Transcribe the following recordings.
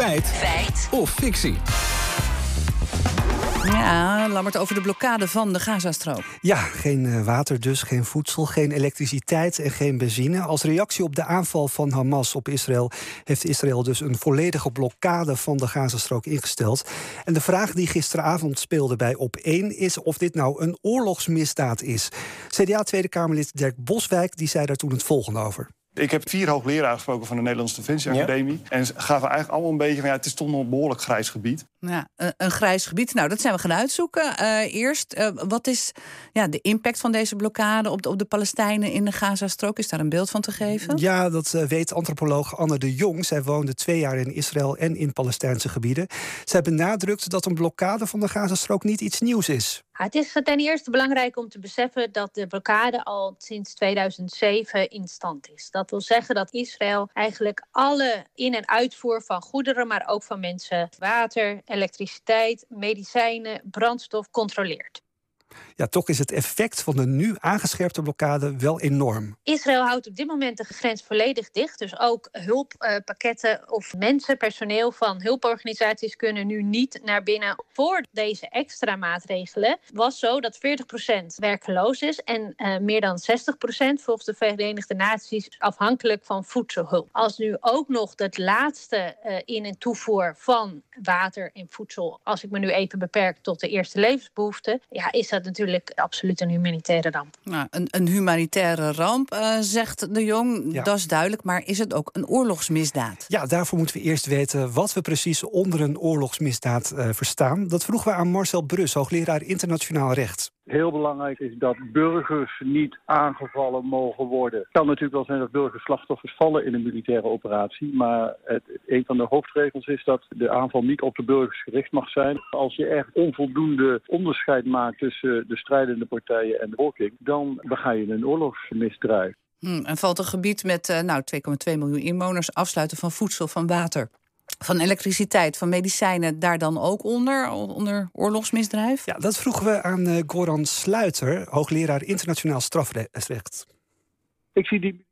Feit. Feit. Of fictie. Ja, Lammert, over de blokkade van de Gazastrook. Ja, geen eh, water dus, geen voedsel, geen elektriciteit en geen benzine. Als reactie op de aanval van Hamas op Israël... heeft Israël dus een volledige blokkade van de Gazastrook ingesteld. En de vraag die gisteravond speelde bij Op1 is of dit nou een oorlogsmisdaad is. CDA Tweede Kamerlid Dirk Boswijk die zei daar toen het volgende over. Ik heb vier hoogleraren gesproken van de Nederlandse Defensie Academie. En ze gaven eigenlijk allemaal een beetje van ja, het is toch nog een behoorlijk grijs gebied. Ja, een, grijs gebied. Nou, dat zijn we gaan uitzoeken. Uh, eerst, uh, wat is ja, de impact van deze blokkade op de, op de Palestijnen in de Gazastrook? Is daar een beeld van te geven? Ja, dat uh, weet antropoloog Anne de Jong. Zij woonde twee jaar in Israël en in Palestijnse gebieden. Zij benadrukt dat een blokkade van de Gazastrook niet iets nieuws is. Het is ten eerste belangrijk om te beseffen dat de blokkade al sinds 2007 in stand is. Dat wil zeggen dat Israël eigenlijk alle in- en uitvoer van goederen, maar ook van mensen, water, elektriciteit, medicijnen, brandstof controleert. Ja, toch is het effect van de nu aangescherpte blokkade wel enorm. Israël houdt op dit moment de grens volledig dicht. Dus ook hulppakketten of mensen, personeel van hulporganisaties kunnen nu niet naar binnen. Voor deze extra maatregelen was zo dat 40% werkeloos is en uh, meer dan 60% volgens de Verenigde Naties afhankelijk van voedselhulp. Als nu ook nog het laatste uh, in- en toevoer van water en voedsel, als ik me nu even beperk tot de eerste levensbehoeften, ja, is dat natuurlijk absoluut een humanitaire ramp. Nou, een, een humanitaire ramp, uh, zegt de Jong. Ja. Dat is duidelijk, maar is het ook een oorlogsmisdaad? Ja, daarvoor moeten we eerst weten wat we precies onder een oorlogsmisdaad uh, verstaan. Dat vroegen we aan Marcel Brus, hoogleraar internationaal recht. Heel belangrijk is dat burgers niet aangevallen mogen worden. Het kan natuurlijk wel zijn dat burgers slachtoffers vallen in een militaire operatie. Maar het, een van de hoofdregels is dat de aanval niet op de burgers gericht mag zijn. Als je echt onvoldoende onderscheid maakt tussen de strijdende partijen en de bevolking, dan bega je een oorlogsmisdrijf. Hmm, en valt een gebied met uh, nou, 2,2 miljoen inwoners afsluiten van voedsel, van water, van elektriciteit, van medicijnen daar dan ook onder, onder oorlogsmisdrijf? Ja, dat vroegen we aan uh, Goran Sluiter, hoogleraar internationaal strafrecht. Ik zie die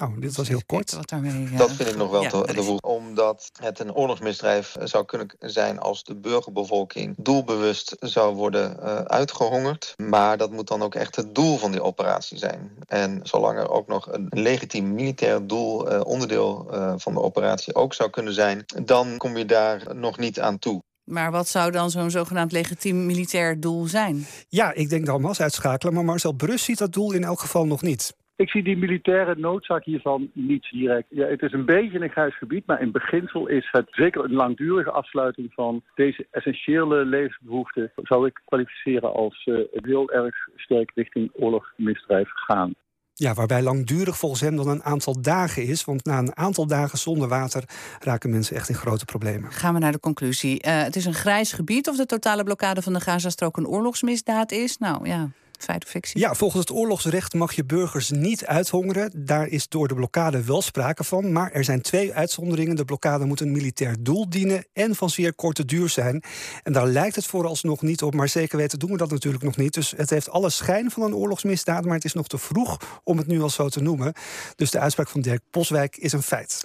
Oh, dit was heel kort. Wat daarmee, dat vind ik nog wel ja, te. Omdat het een oorlogsmisdrijf zou kunnen zijn als de burgerbevolking doelbewust zou worden uh, uitgehongerd. Maar dat moet dan ook echt het doel van die operatie zijn. En zolang er ook nog een legitiem militair doel, uh, onderdeel uh, van de operatie ook zou kunnen zijn, dan kom je daar nog niet aan toe. Maar wat zou dan zo'n zogenaamd legitiem militair doel zijn? Ja, ik denk de Hamas uitschakelen, maar Marcel Brus ziet dat doel in elk geval nog niet. Ik zie die militaire noodzaak hiervan niet direct. Ja, het is een beetje een grijs gebied, maar in beginsel is het zeker een langdurige afsluiting van deze essentiële levensbehoeften zou ik kwalificeren als uh, heel erg sterk richting oorlogsmisdrijf gaan. Ja, waarbij langdurig volgens hem dan een aantal dagen is. Want na een aantal dagen zonder water raken mensen echt in grote problemen. Gaan we naar de conclusie. Uh, het is een grijs gebied of de totale blokkade van de Gazastrook een oorlogsmisdaad is. Nou ja, feit of fictie? Ja, volgens het oorlogsrecht mag je burgers niet uithongeren. Daar is door de blokkade wel sprake van. Maar er zijn twee uitzonderingen. De blokkade moet een militair doel dienen en van zeer korte duur zijn. En daar lijkt het vooralsnog niet op. Maar zeker weten doen we dat natuurlijk nog niet. Dus het heeft alle schijn van een oorlogsmisdaad. Maar het is nog te vroeg om het nu al zo te noemen. Dus de uitspraak van Dirk Poswijk is een feit.